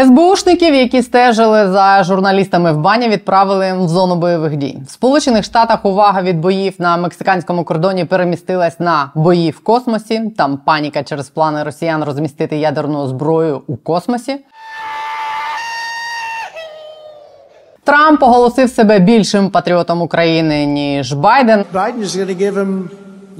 СБУшників, які стежили за журналістами в бані, відправили в зону бойових дій. В Сполучених Штатах увага від боїв на мексиканському кордоні перемістилась на бої в космосі. Там паніка через плани росіян розмістити ядерну зброю у космосі. Трамп оголосив себе більшим патріотом України ніж Байден. Him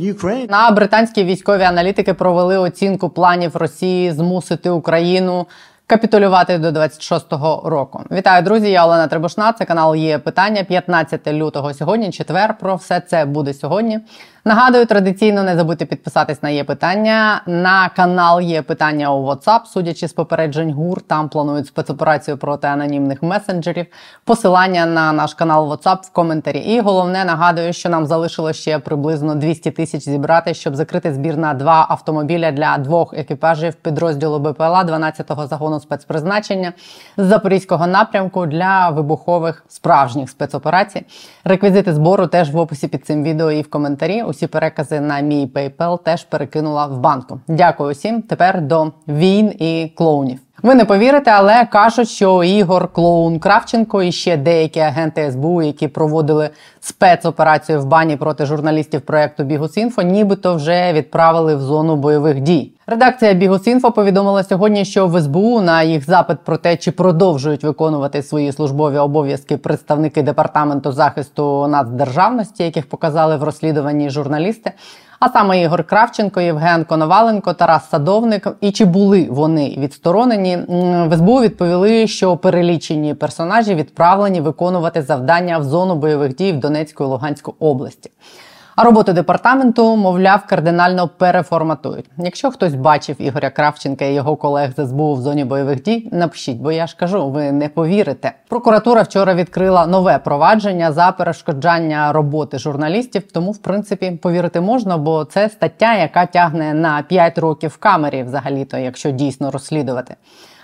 Ukraine. На британські військові аналітики провели оцінку планів Росії змусити Україну капітулювати до 26-го року. Вітаю, друзі! Я Олена Требушна. Це канал є питання 15 лютого. Сьогодні четвер. Про все це буде сьогодні. Нагадую, традиційно не забудьте підписатись на є питання. На канал є питання у WhatsApp, судячи з попереджень ГУР. Там планують спецоперацію проти анонімних месенджерів. Посилання на наш канал WhatsApp в коментарі. І головне нагадую, що нам залишилось ще приблизно 200 тисяч зібрати, щоб закрити збір на два автомобіля для двох екіпажів підрозділу БПЛА 12-го загону спецпризначення з запорізького напрямку для вибухових справжніх спецоперацій. Реквізити збору теж в описі під цим відео і в коментарі. Усі перекази на мій PayPal теж перекинула в банку. Дякую всім. Тепер до війн і клоунів. Ви не повірите, але кажуть, що Ігор Клоун Кравченко і ще деякі агенти СБУ, які проводили спецоперацію в бані проти журналістів проекту Бігусінфо, нібито вже відправили в зону бойових дій. Редакція Бігусінфо повідомила сьогодні, що в СБУ на їх запит про те, чи продовжують виконувати свої службові обов'язки представники департаменту захисту нацдержавності, яких показали в розслідуванні журналісти. А саме Ігор Кравченко, Євген Коноваленко, Тарас Садовник. І чи були вони відсторонені? В СБУ відповіли, що перелічені персонажі відправлені виконувати завдання в зону бойових дій в Донецьку і Луганську області. А роботу департаменту, мовляв, кардинально переформатують. Якщо хтось бачив Ігоря Кравченка і його колег з СБУ в зоні бойових дій, напишіть, бо я ж кажу, ви не повірите. Прокуратура вчора відкрила нове провадження за перешкоджання роботи журналістів. Тому, в принципі, повірити можна, бо це стаття, яка тягне на 5 років в камері, взагалі-то, якщо дійсно розслідувати.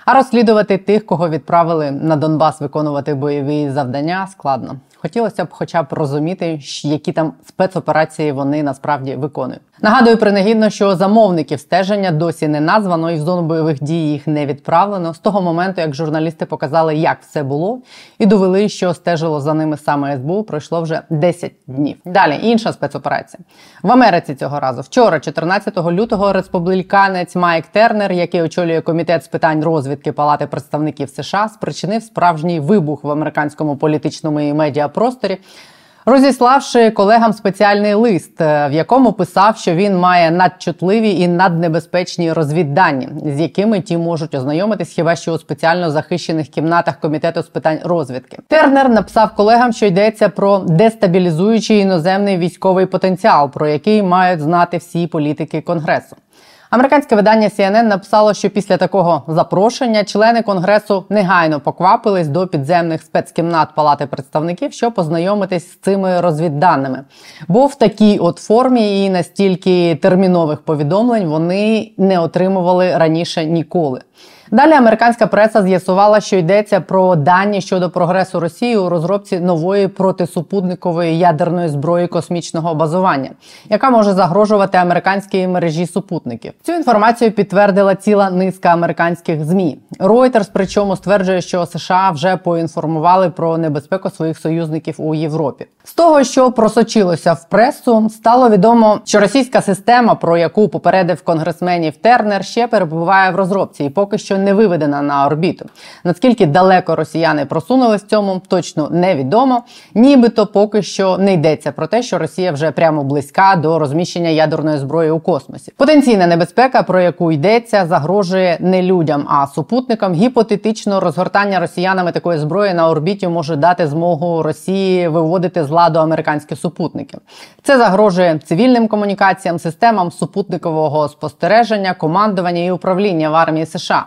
А розслідувати тих, кого відправили на Донбас виконувати бойові завдання, складно. Хотілося б, хоча б розуміти, які там спецоперації вони насправді виконують. Нагадую принагідно, що замовників стеження досі не названо, і в зону бойових дій їх не відправлено з того моменту, як журналісти показали, як все було, і довели, що стежило за ними саме СБУ. Пройшло вже 10 днів. Далі інша спецоперація в Америці цього разу. Вчора, 14 лютого, республіканець Майк Тернер, який очолює комітет з питань розвідки Палати представників США, спричинив справжній вибух в американському політичному і медіапросторі розіславши колегам спеціальний лист, е, в якому писав, що він має надчутливі і наднебезпечні розвіддані, з якими ті можуть ознайомитись хіба що у спеціально захищених кімнатах комітету з питань розвідки. Тернер написав колегам, що йдеться про дестабілізуючий іноземний військовий потенціал, про який мають знати всі політики конгресу. Американське видання CNN написало, що після такого запрошення члени конгресу негайно поквапились до підземних спецкімнат Палати представників, щоб познайомитись з цими розвідданими. Бо в такій от формі і настільки термінових повідомлень вони не отримували раніше ніколи. Далі американська преса з'ясувала, що йдеться про дані щодо прогресу Росії у розробці нової протисупутникової ядерної зброї космічного базування, яка може загрожувати американській мережі супутників. Цю інформацію підтвердила ціла низка американських змі. Reuters причому стверджує, що США вже поінформували про небезпеку своїх союзників у Європі. З того, що просочилося в пресу, стало відомо, що російська система, про яку попередив конгресменів Тернер, ще перебуває в розробці і поки що не виведена на орбіту. Наскільки далеко росіяни просунулись в цьому, точно невідомо. Нібито поки що не йдеться про те, що Росія вже прямо близька до розміщення ядерної зброї у космосі. Потенційна небезпека, про яку йдеться, загрожує не людям, а супутникам. Гіпотетично розгортання росіянами такої зброї на орбіті може дати змогу Росії виводити з ладу американські супутники. Це загрожує цивільним комунікаціям, системам супутникового спостереження, командування і управління в армії США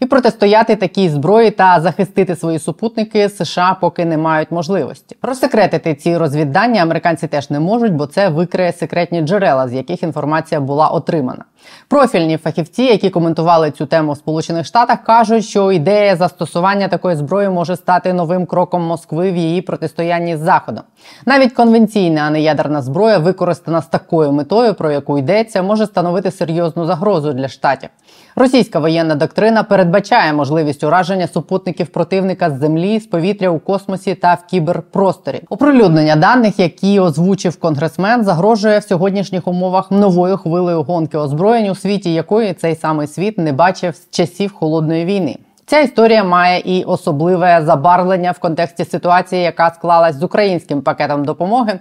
і протистояти такій зброї та захистити свої супутники США поки не мають можливості. Розсекретити ці розвіддання американці теж не можуть, бо це викриє секретні джерела, з яких інформація була отримана. Профільні фахівці, які коментували цю тему в Сполучених Штатах, кажуть, що ідея застосування такої зброї може стати новим кроком Москви в її протистоянні з Заходом. Навіть конвенційна, а не ядерна зброя, використана з такою метою, про яку йдеться, може становити серйозну загрозу для штатів. Російська воєнна доктрина перед передбачає можливість ураження супутників противника з землі, з повітря у космосі та в кіберпросторі. Оприлюднення даних, які озвучив конгресмен, загрожує в сьогоднішніх умовах новою хвилею гонки озброєнь у світі, якої цей самий світ не бачив з часів холодної війни. Ця історія має і особливе забарвлення в контексті ситуації, яка склалась з українським пакетом допомоги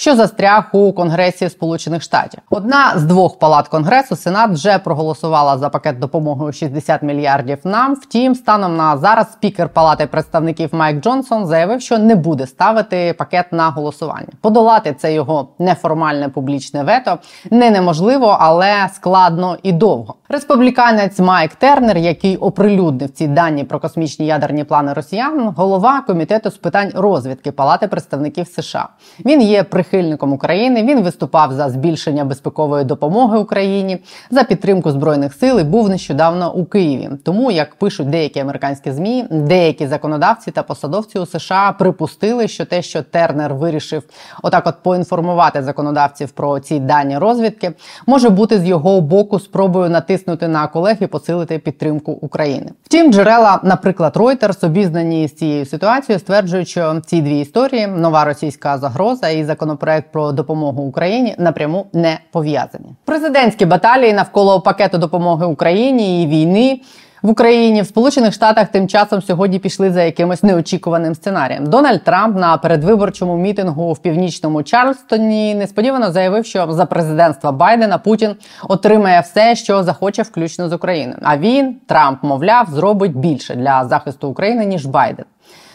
що застряг у Конгресі Сполучених Штатів. Одна з двох палат конгресу Сенат вже проголосувала за пакет допомоги у 60 мільярдів. Нам втім, станом на зараз спікер Палати представників Майк Джонсон заявив, що не буде ставити пакет на голосування. Подолати це його неформальне публічне вето не неможливо, але складно і довго. Республіканець Майк Тернер, який оприлюднив ці дані про космічні ядерні плани росіян, голова комітету з питань розвідки Палати представників США. Він є прихильником прихильником України. Він виступав за збільшення безпекової допомоги Україні за підтримку збройних сил і був нещодавно у Києві. Тому, як пишуть деякі американські змі, деякі законодавці та посадовці у США припустили, що те, що Тернер вирішив отак, от поінформувати законодавців про ці дані розвідки, може бути з його боку спробою натиснути на колег і посилити підтримку України. Втім, джерела, наприклад, Reuters, обізнані з цією ситуацією, стверджують, що ці дві історії нова російська загроза і законопроект законопроект про допомогу Україні напряму не пов'язані. Президентські баталії навколо пакету допомоги Україні і війни. В Україні в Сполучених Штатах тим часом сьогодні пішли за якимось неочікуваним сценарієм. Дональд Трамп на передвиборчому мітингу в північному Чарльстоні несподівано заявив, що за президентства Байдена Путін отримає все, що захоче, включно з Україною. А він Трамп, мовляв, зробить більше для захисту України ніж Байден.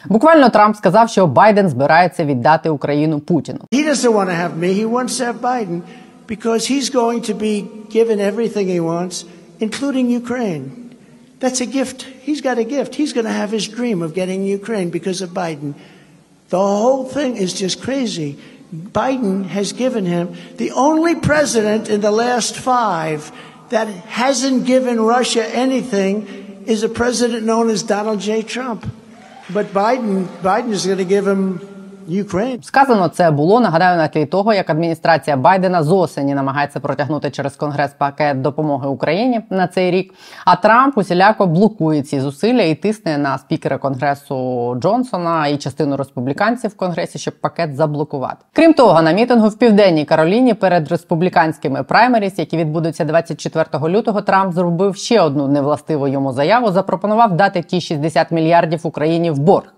Буквально Трамп сказав, що Байден збирається віддати Україну Путіну. He doesn't want to have me. He wants to have Biden because he's going to be given everything he wants, including Ukraine. That's a gift. He's got a gift. He's going to have his dream of getting Ukraine because of Biden. The whole thing is just crazy. Biden has given him the only president in the last five that hasn't given Russia anything is a president known as Donald J. Trump. But Biden, Biden is going to give him Ukraine. Сказано це було нагадаю на тлі того, як адміністрація Байдена з осені намагається протягнути через конгрес пакет допомоги Україні на цей рік. А Трамп усіляко блокує ці зусилля і тисне на спікера конгресу Джонсона і частину республіканців в конгресі, щоб пакет заблокувати. Крім того, на мітингу в південній Кароліні перед республіканськими праймеріс, які відбудуться 24 лютого, Трамп зробив ще одну невластиву йому заяву. Запропонував дати ті 60 мільярдів Україні в борг.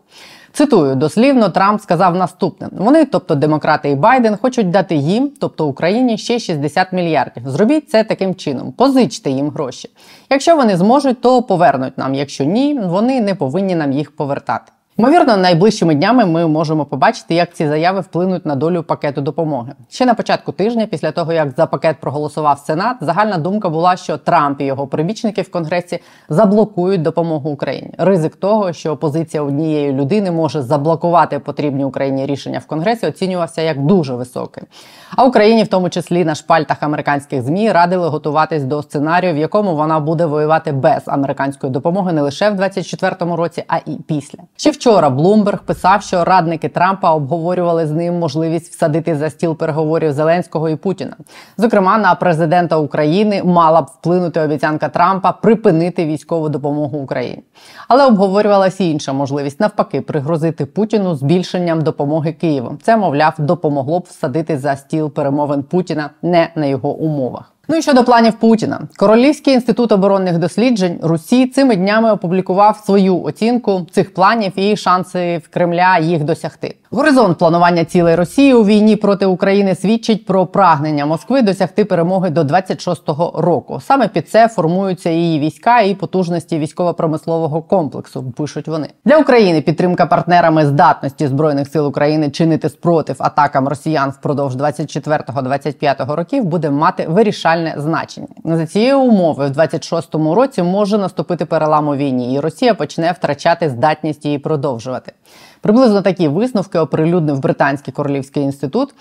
Цитую дослівно, Трамп сказав наступне: вони, тобто демократи і Байден, хочуть дати їм, тобто Україні, ще 60 мільярдів. Зробіть це таким чином, позичте їм гроші. Якщо вони зможуть, то повернуть нам. Якщо ні, вони не повинні нам їх повертати. Ймовірно, найближчими днями ми можемо побачити, як ці заяви вплинуть на долю пакету допомоги. Ще на початку тижня, після того як за пакет проголосував Сенат, загальна думка була, що Трамп і його прибічники в Конгресі заблокують допомогу Україні. Ризик того, що позиція однієї людини може заблокувати потрібні Україні рішення в Конгресі, оцінювався як дуже високий. А Україні, в тому числі на шпальтах американських змі, радили готуватись до сценарію, в якому вона буде воювати без американської допомоги не лише в 24-му році, а і після. Ще вчора Блумберг писав, що радники Трампа обговорювали з ним можливість всадити за стіл переговорів Зеленського і Путіна. Зокрема, на президента України мала б вплинути обіцянка Трампа припинити військову допомогу Україні, але обговорювалася інша можливість навпаки пригрозити Путіну збільшенням допомоги Києву. Це мовляв допомогло б всадити за стіл перемовин Путіна не на його умовах. Ну і щодо планів Путіна, Королівський інститут оборонних досліджень Русі цими днями опублікував свою оцінку цих планів і шанси в Кремля їх досягти. Горизонт планування цілей Росії у війні проти України свідчить про прагнення Москви досягти перемоги до 26-го року. Саме під це формуються її війська і потужності військово-промислового комплексу. Пишуть вони для України. Підтримка партнерами здатності збройних сил України чинити спротив атакам росіян впродовж 24-25 років буде мати вирішальне значення. За цією умовою в 26-му році може наступити перелам у війні, і Росія почне втрачати здатність її продовжувати. Приблизно такі висновки оприлюднив Британський королівський інститут.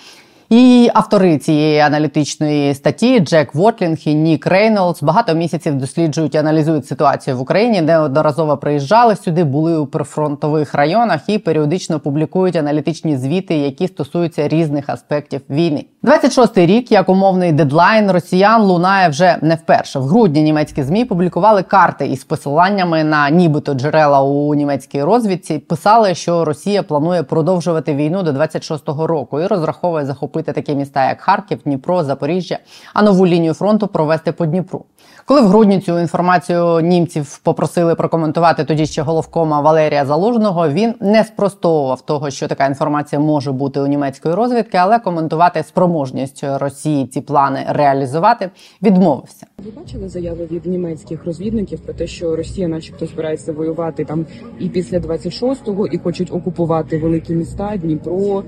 І автори цієї аналітичної статті Джек Вотлінг і Нік Рейнолдс багато місяців досліджують і аналізують ситуацію в Україні, неодноразово приїжджали сюди, були у прифронтових районах і періодично публікують аналітичні звіти, які стосуються різних аспектів війни. 26-й рік, як умовний дедлайн росіян, лунає вже не вперше. В грудні німецькі змі публікували карти із посиланнями на нібито джерела у німецькій розвідці. Писали, що Росія планує продовжувати війну до 26-го року і розраховує захопити такі міста, як Харків, Дніпро, Запоріжжя, а нову лінію фронту провести по Дніпру. Коли в грудні цю інформацію німців попросили прокоментувати тоді ще головкома Валерія Залужного, він не спростовував того, що така інформація може бути у німецької розвідки, але коментувати спроможність Росії ці плани реалізувати відмовився. Ви бачили заяви від німецьких розвідників про те, що Росія, начебто, збирається воювати там і після 26-го, і хочуть окупувати великі міста Дніпро,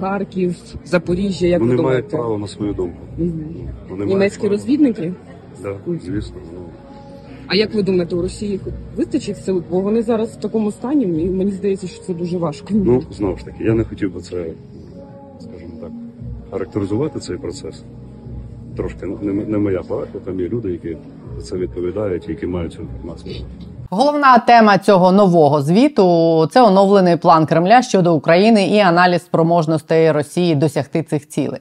Харків, Запоріжжя. Як Вони ви мають думаєте? право на свою думку. Мгм. Вони Німецькі розвідники? Да, звісно. Ну, А як ви думаєте, у Росії вистачить сил? Бо вони зараз в такому стані, і мені здається, що це дуже важко. Ну, знову ж таки, я не хотів би це, скажімо так, характеризувати цей процес. Трошки не, не моя парафія, там є люди, які за це відповідають, які мають цю інформацію. Головна тема цього нового звіту це оновлений план Кремля щодо України і аналіз спроможностей Росії досягти цих цілей.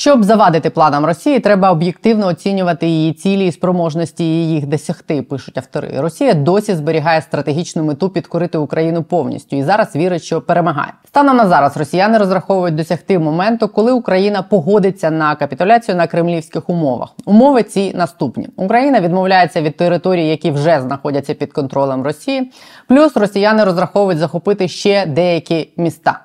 Щоб завадити планам Росії, треба об'єктивно оцінювати її цілі і спроможності їх досягти. Пишуть автори. Росія досі зберігає стратегічну мету підкорити Україну повністю і зараз вірить, що перемагає. Станом на зараз росіяни розраховують досягти моменту, коли Україна погодиться на капітуляцію на кремлівських умовах. Умови ці наступні: Україна відмовляється від територій, які вже знаходяться під контролем Росії. Плюс росіяни розраховують захопити ще деякі міста.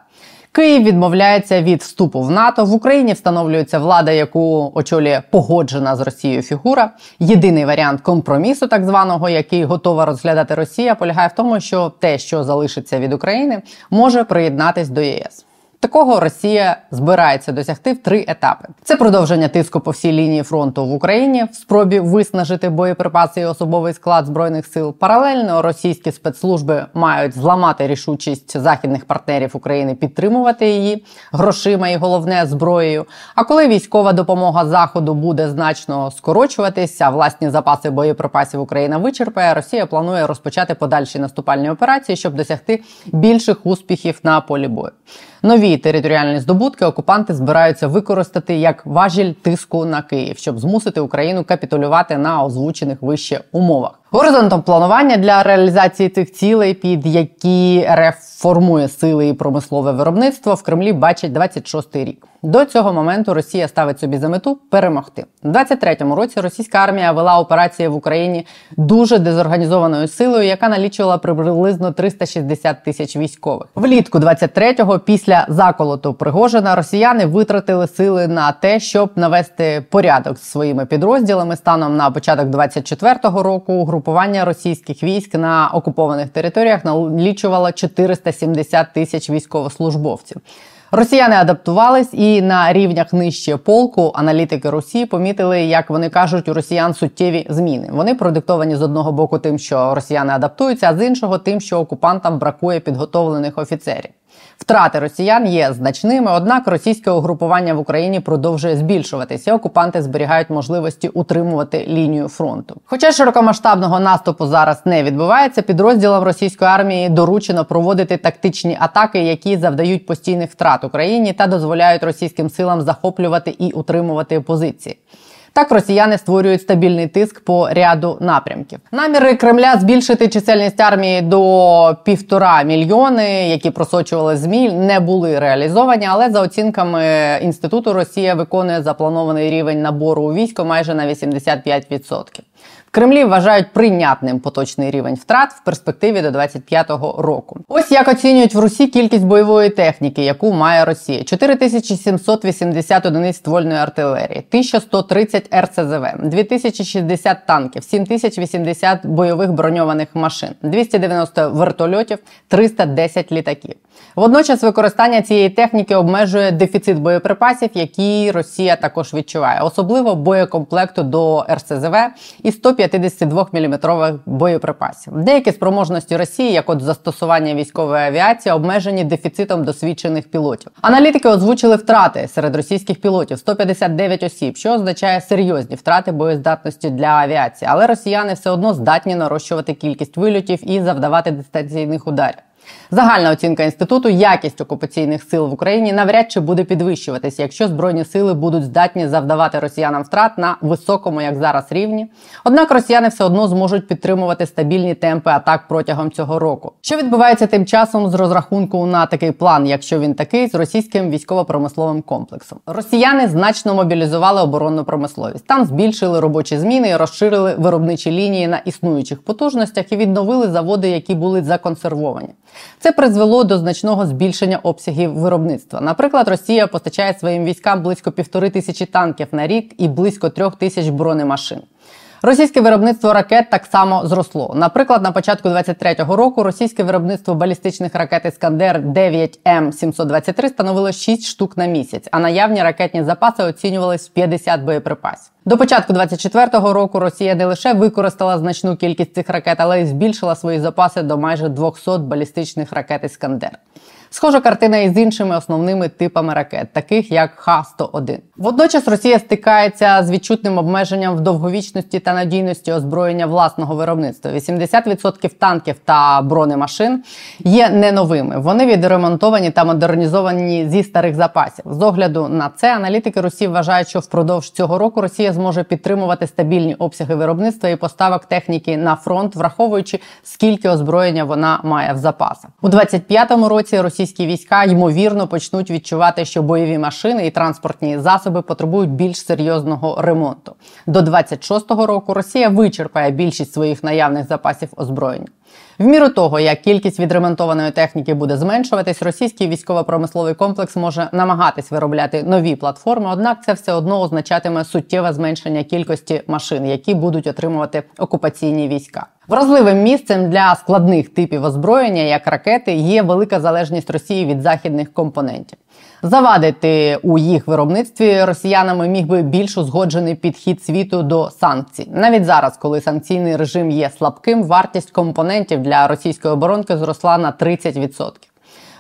Київ відмовляється від вступу в НАТО. В Україні встановлюється влада, яку очолює погоджена з Росією фігура. Єдиний варіант компромісу, так званого, який готова розглядати Росія, полягає в тому, що те, що залишиться від України, може приєднатись до ЄС. Такого Росія збирається досягти в три етапи: це продовження тиску по всій лінії фронту в Україні в спробі виснажити боєприпаси і особовий склад збройних сил. Паралельно російські спецслужби мають зламати рішучість західних партнерів України підтримувати її грошима і головне зброєю. А коли військова допомога заходу буде значно скорочуватись, а власні запаси боєприпасів Україна вичерпає, Росія планує розпочати подальші наступальні операції, щоб досягти більших успіхів на полі бою. Нові територіальні здобутки окупанти збираються використати як важіль тиску на Київ, щоб змусити Україну капітулювати на озвучених вище умовах. Горизонтом планування для реалізації цих цілей, під які РФ формує сили і промислове виробництво, в Кремлі бачать 26-й рік. До цього моменту Росія ставить собі за мету перемогти. У 23-му році російська армія вела операції в Україні дуже дезорганізованою силою, яка налічувала приблизно 360 тисяч військових. Влітку 23-го, після заколоту Пригожина, росіяни витратили сили на те, щоб навести порядок з своїми підрозділами. Станом на початок 24-го року угрупування російських військ на окупованих територіях налічувало 470 тисяч військовослужбовців. Росіяни адаптувались і на рівнях нижче полку аналітики Росії помітили, як вони кажуть, у росіян суттєві зміни. Вони продиктовані з одного боку тим, що росіяни адаптуються, а з іншого тим, що окупантам бракує підготовлених офіцерів. Втрати росіян є значними, однак російське угрупування в Україні продовжує збільшуватися. Окупанти зберігають можливості утримувати лінію фронту. Хоча широкомасштабного наступу зараз не відбувається, підрозділам російської армії доручено проводити тактичні атаки, які завдають постійних втрат Україні та дозволяють російським силам захоплювати і утримувати позиції. Так росіяни створюють стабільний тиск по ряду напрямків. Наміри Кремля збільшити чисельність армії до півтора мільйони, які просочували змі, не були реалізовані. Але за оцінками інституту Росія виконує запланований рівень набору у військо майже на 85%. Кремлі вважають прийнятним поточний рівень втрат в перспективі до 25-го року. Ось як оцінюють в Русі кількість бойової техніки, яку має Росія: 4780 одиниць ствольної артилерії, 1130 РСЗВ, 2060 танків, 7080 бойових броньованих машин, 290 вертольотів, 310 літаків. Водночас використання цієї техніки обмежує дефіцит боєприпасів, які Росія також відчуває, особливо боєкомплекту до РСЗВ і 150 152-мм боєприпасів. Деякі спроможності Росії, як от застосування військової авіації, обмежені дефіцитом досвідчених пілотів. Аналітики озвучили втрати серед російських пілотів 159 осіб, що означає серйозні втрати боєздатності для авіації, але росіяни все одно здатні нарощувати кількість вильотів і завдавати дистанційних ударів. Загальна оцінка інституту, якість окупаційних сил в Україні навряд чи буде підвищуватися, якщо збройні сили будуть здатні завдавати росіянам втрат на високому, як зараз, рівні. Однак росіяни все одно зможуть підтримувати стабільні темпи атак протягом цього року. Що відбувається тим часом з розрахунку на такий план, якщо він такий, з російським військово-промисловим комплексом? Росіяни значно мобілізували оборонну промисловість. Там збільшили робочі зміни розширили виробничі лінії на існуючих потужностях і відновили заводи, які були законсервовані. Це призвело до значного збільшення обсягів виробництва. Наприклад, Росія постачає своїм військам близько півтори тисячі танків на рік і близько трьох тисяч бронемашин. Російське виробництво ракет так само зросло. Наприклад, на початку 23-го року російське виробництво балістичних ракет Іскандер 9 М 723 становило 6 штук на місяць, а наявні ракетні запаси оцінювались в 50 боєприпасів. До початку 24-го року Росія не лише використала значну кількість цих ракет, але й збільшила свої запаси до майже 200 балістичних ракет Іскандер. Схожа картина і з іншими основними типами ракет, таких як Х-101. Водночас Росія стикається з відчутним обмеженням в довговічності та надійності озброєння власного виробництва. 80% танків та бронемашин є не новими. Вони відремонтовані та модернізовані зі старих запасів. З огляду на це аналітики Росії вважають, що впродовж цього року Росія зможе підтримувати стабільні обсяги виробництва і поставок техніки на фронт, враховуючи скільки озброєння вона має в запасах у 25-му році. Російські війська ймовірно почнуть відчувати, що бойові машини і транспортні засоби потребують більш серйозного ремонту. До 26-го року Росія вичерпає більшість своїх наявних запасів озброєння. В міру того, як кількість відремонтованої техніки буде зменшуватись, російський військово-промисловий комплекс може намагатись виробляти нові платформи однак це все одно означатиме суттєве зменшення кількості машин, які будуть отримувати окупаційні війська. Вразливим місцем для складних типів озброєння, як ракети, є велика залежність Росії від західних компонентів. Завадити у їх виробництві росіянами міг би більш узгоджений підхід світу до санкцій. Навіть зараз, коли санкційний режим є слабким, вартість компонентів для російської оборонки зросла на 30%.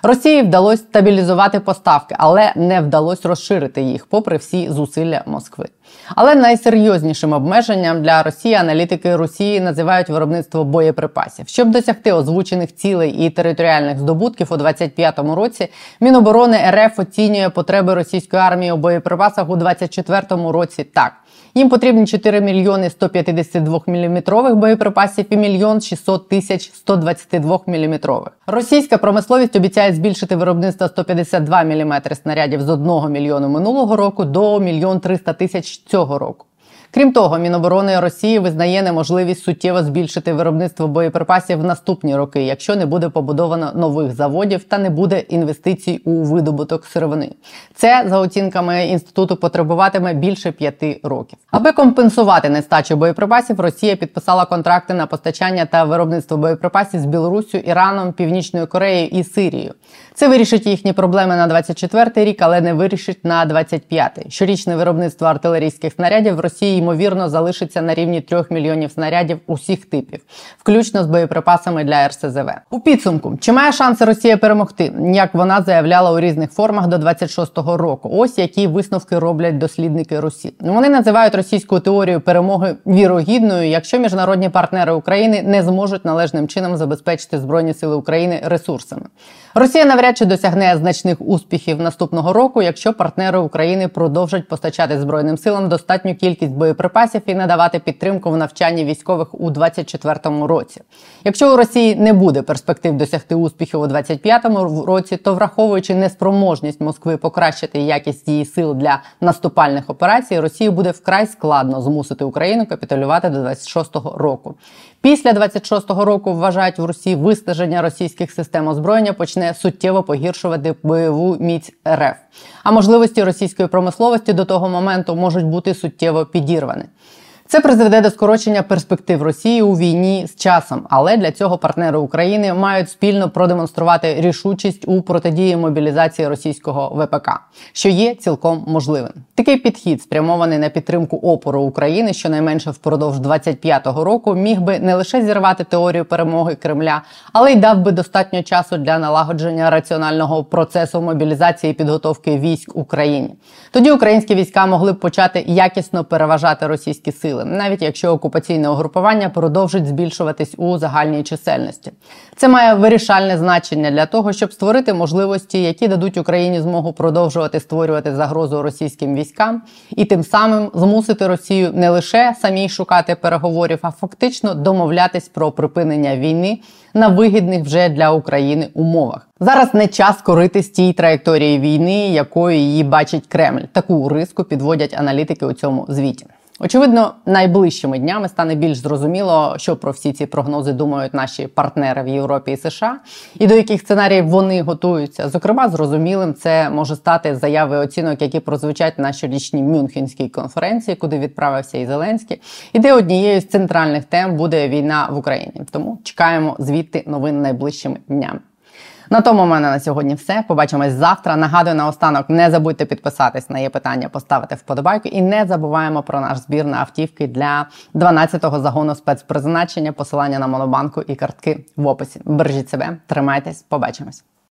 Росії вдалося стабілізувати поставки, але не вдалося розширити їх, попри всі зусилля Москви. Але найсерйознішим обмеженням для Росії аналітики Росії називають виробництво боєприпасів. Щоб досягти озвучених цілей і територіальних здобутків у 2025 році, Міноборони РФ оцінює потреби російської армії у боєприпасах у 2024 році так. Їм потрібні 4 мільйони 152 міліметрових боєприпасів і мільйон 600 тисяч 122 міліметрових. Російська промисловість обіцяє збільшити виробництво 152 мм снарядів з 1 мільйону минулого року до мільйон 300 тисяч цього року. Крім того, Міноборони Росії визнає неможливість суттєво збільшити виробництво боєприпасів в наступні роки, якщо не буде побудовано нових заводів та не буде інвестицій у видобуток сировини. Це за оцінками інституту потребуватиме більше п'яти років. Аби компенсувати нестачу боєприпасів, Росія підписала контракти на постачання та виробництво боєприпасів з Білоруссю, Іраном, Північною Кореєю і Сирією. Це вирішить їхні проблеми на 24-й рік, але не вирішить на 25-й. Щорічне виробництво артилерійських снарядів в Росії ймовірно залишиться на рівні 3 мільйонів снарядів усіх типів, включно з боєприпасами для РСЗВ. У підсумку чи має шанси Росія перемогти, як вона заявляла у різних формах до 26-го року? Ось які висновки роблять дослідники Русі. Вони називають російську теорію перемоги вірогідною, якщо міжнародні партнери України не зможуть належним чином забезпечити збройні сили України ресурсами. Росія навряд чи досягне значних успіхів наступного року, якщо партнери України продовжать постачати збройним силам достатню кількість боєприпасів і надавати підтримку в навчанні військових у 2024 році. Якщо у Росії не буде перспектив досягти успіхів у 2025 році, то враховуючи неспроможність Москви покращити якість її сил для наступальних операцій, Росії буде вкрай складно змусити Україну капітулювати до 26-го року. Після 26-го року вважають в Росії вистеження російських систем озброєння почне суттєво погіршувати бойову міць РФ. А можливості російської промисловості до того моменту можуть бути суттєво підірвані обірване. Це призведе до скорочення перспектив Росії у війні з часом, але для цього партнери України мають спільно продемонструвати рішучість у протидії мобілізації російського ВПК, що є цілком можливим. Такий підхід, спрямований на підтримку опору України, щонайменше впродовж 25-го року, міг би не лише зірвати теорію перемоги Кремля, але й дав би достатньо часу для налагодження раціонального процесу мобілізації і підготовки військ Україні. Тоді українські війська могли б почати якісно переважати російські сили. Сили, навіть якщо окупаційне угрупування продовжить збільшуватись у загальній чисельності. Це має вирішальне значення для того, щоб створити можливості, які дадуть Україні змогу продовжувати створювати загрозу російським військам, і тим самим змусити Росію не лише самій шукати переговорів, а фактично домовлятись про припинення війни на вигідних вже для України умовах. Зараз не час коритись тій траєкторії війни, якою її бачить Кремль. Таку риску підводять аналітики у цьому звіті. Очевидно, найближчими днями стане більш зрозуміло, що про всі ці прогнози думають наші партнери в Європі і США, і до яких сценаріїв вони готуються. Зокрема, зрозумілим це може стати заяви оцінок, які прозвучать на щорічній Мюнхенській конференції, куди відправився і Зеленський, і де однією з центральних тем буде війна в Україні. Тому чекаємо звідти новин найближчими днями. На тому в мене на сьогодні все. Побачимось завтра. Нагадую наостанок, не забудьте підписатись на є питання, поставити вподобайку і не забуваємо про наш збір на автівки для 12-го загону спецпризначення. Посилання на монобанку і картки в описі. Бережіть себе, тримайтесь, побачимось.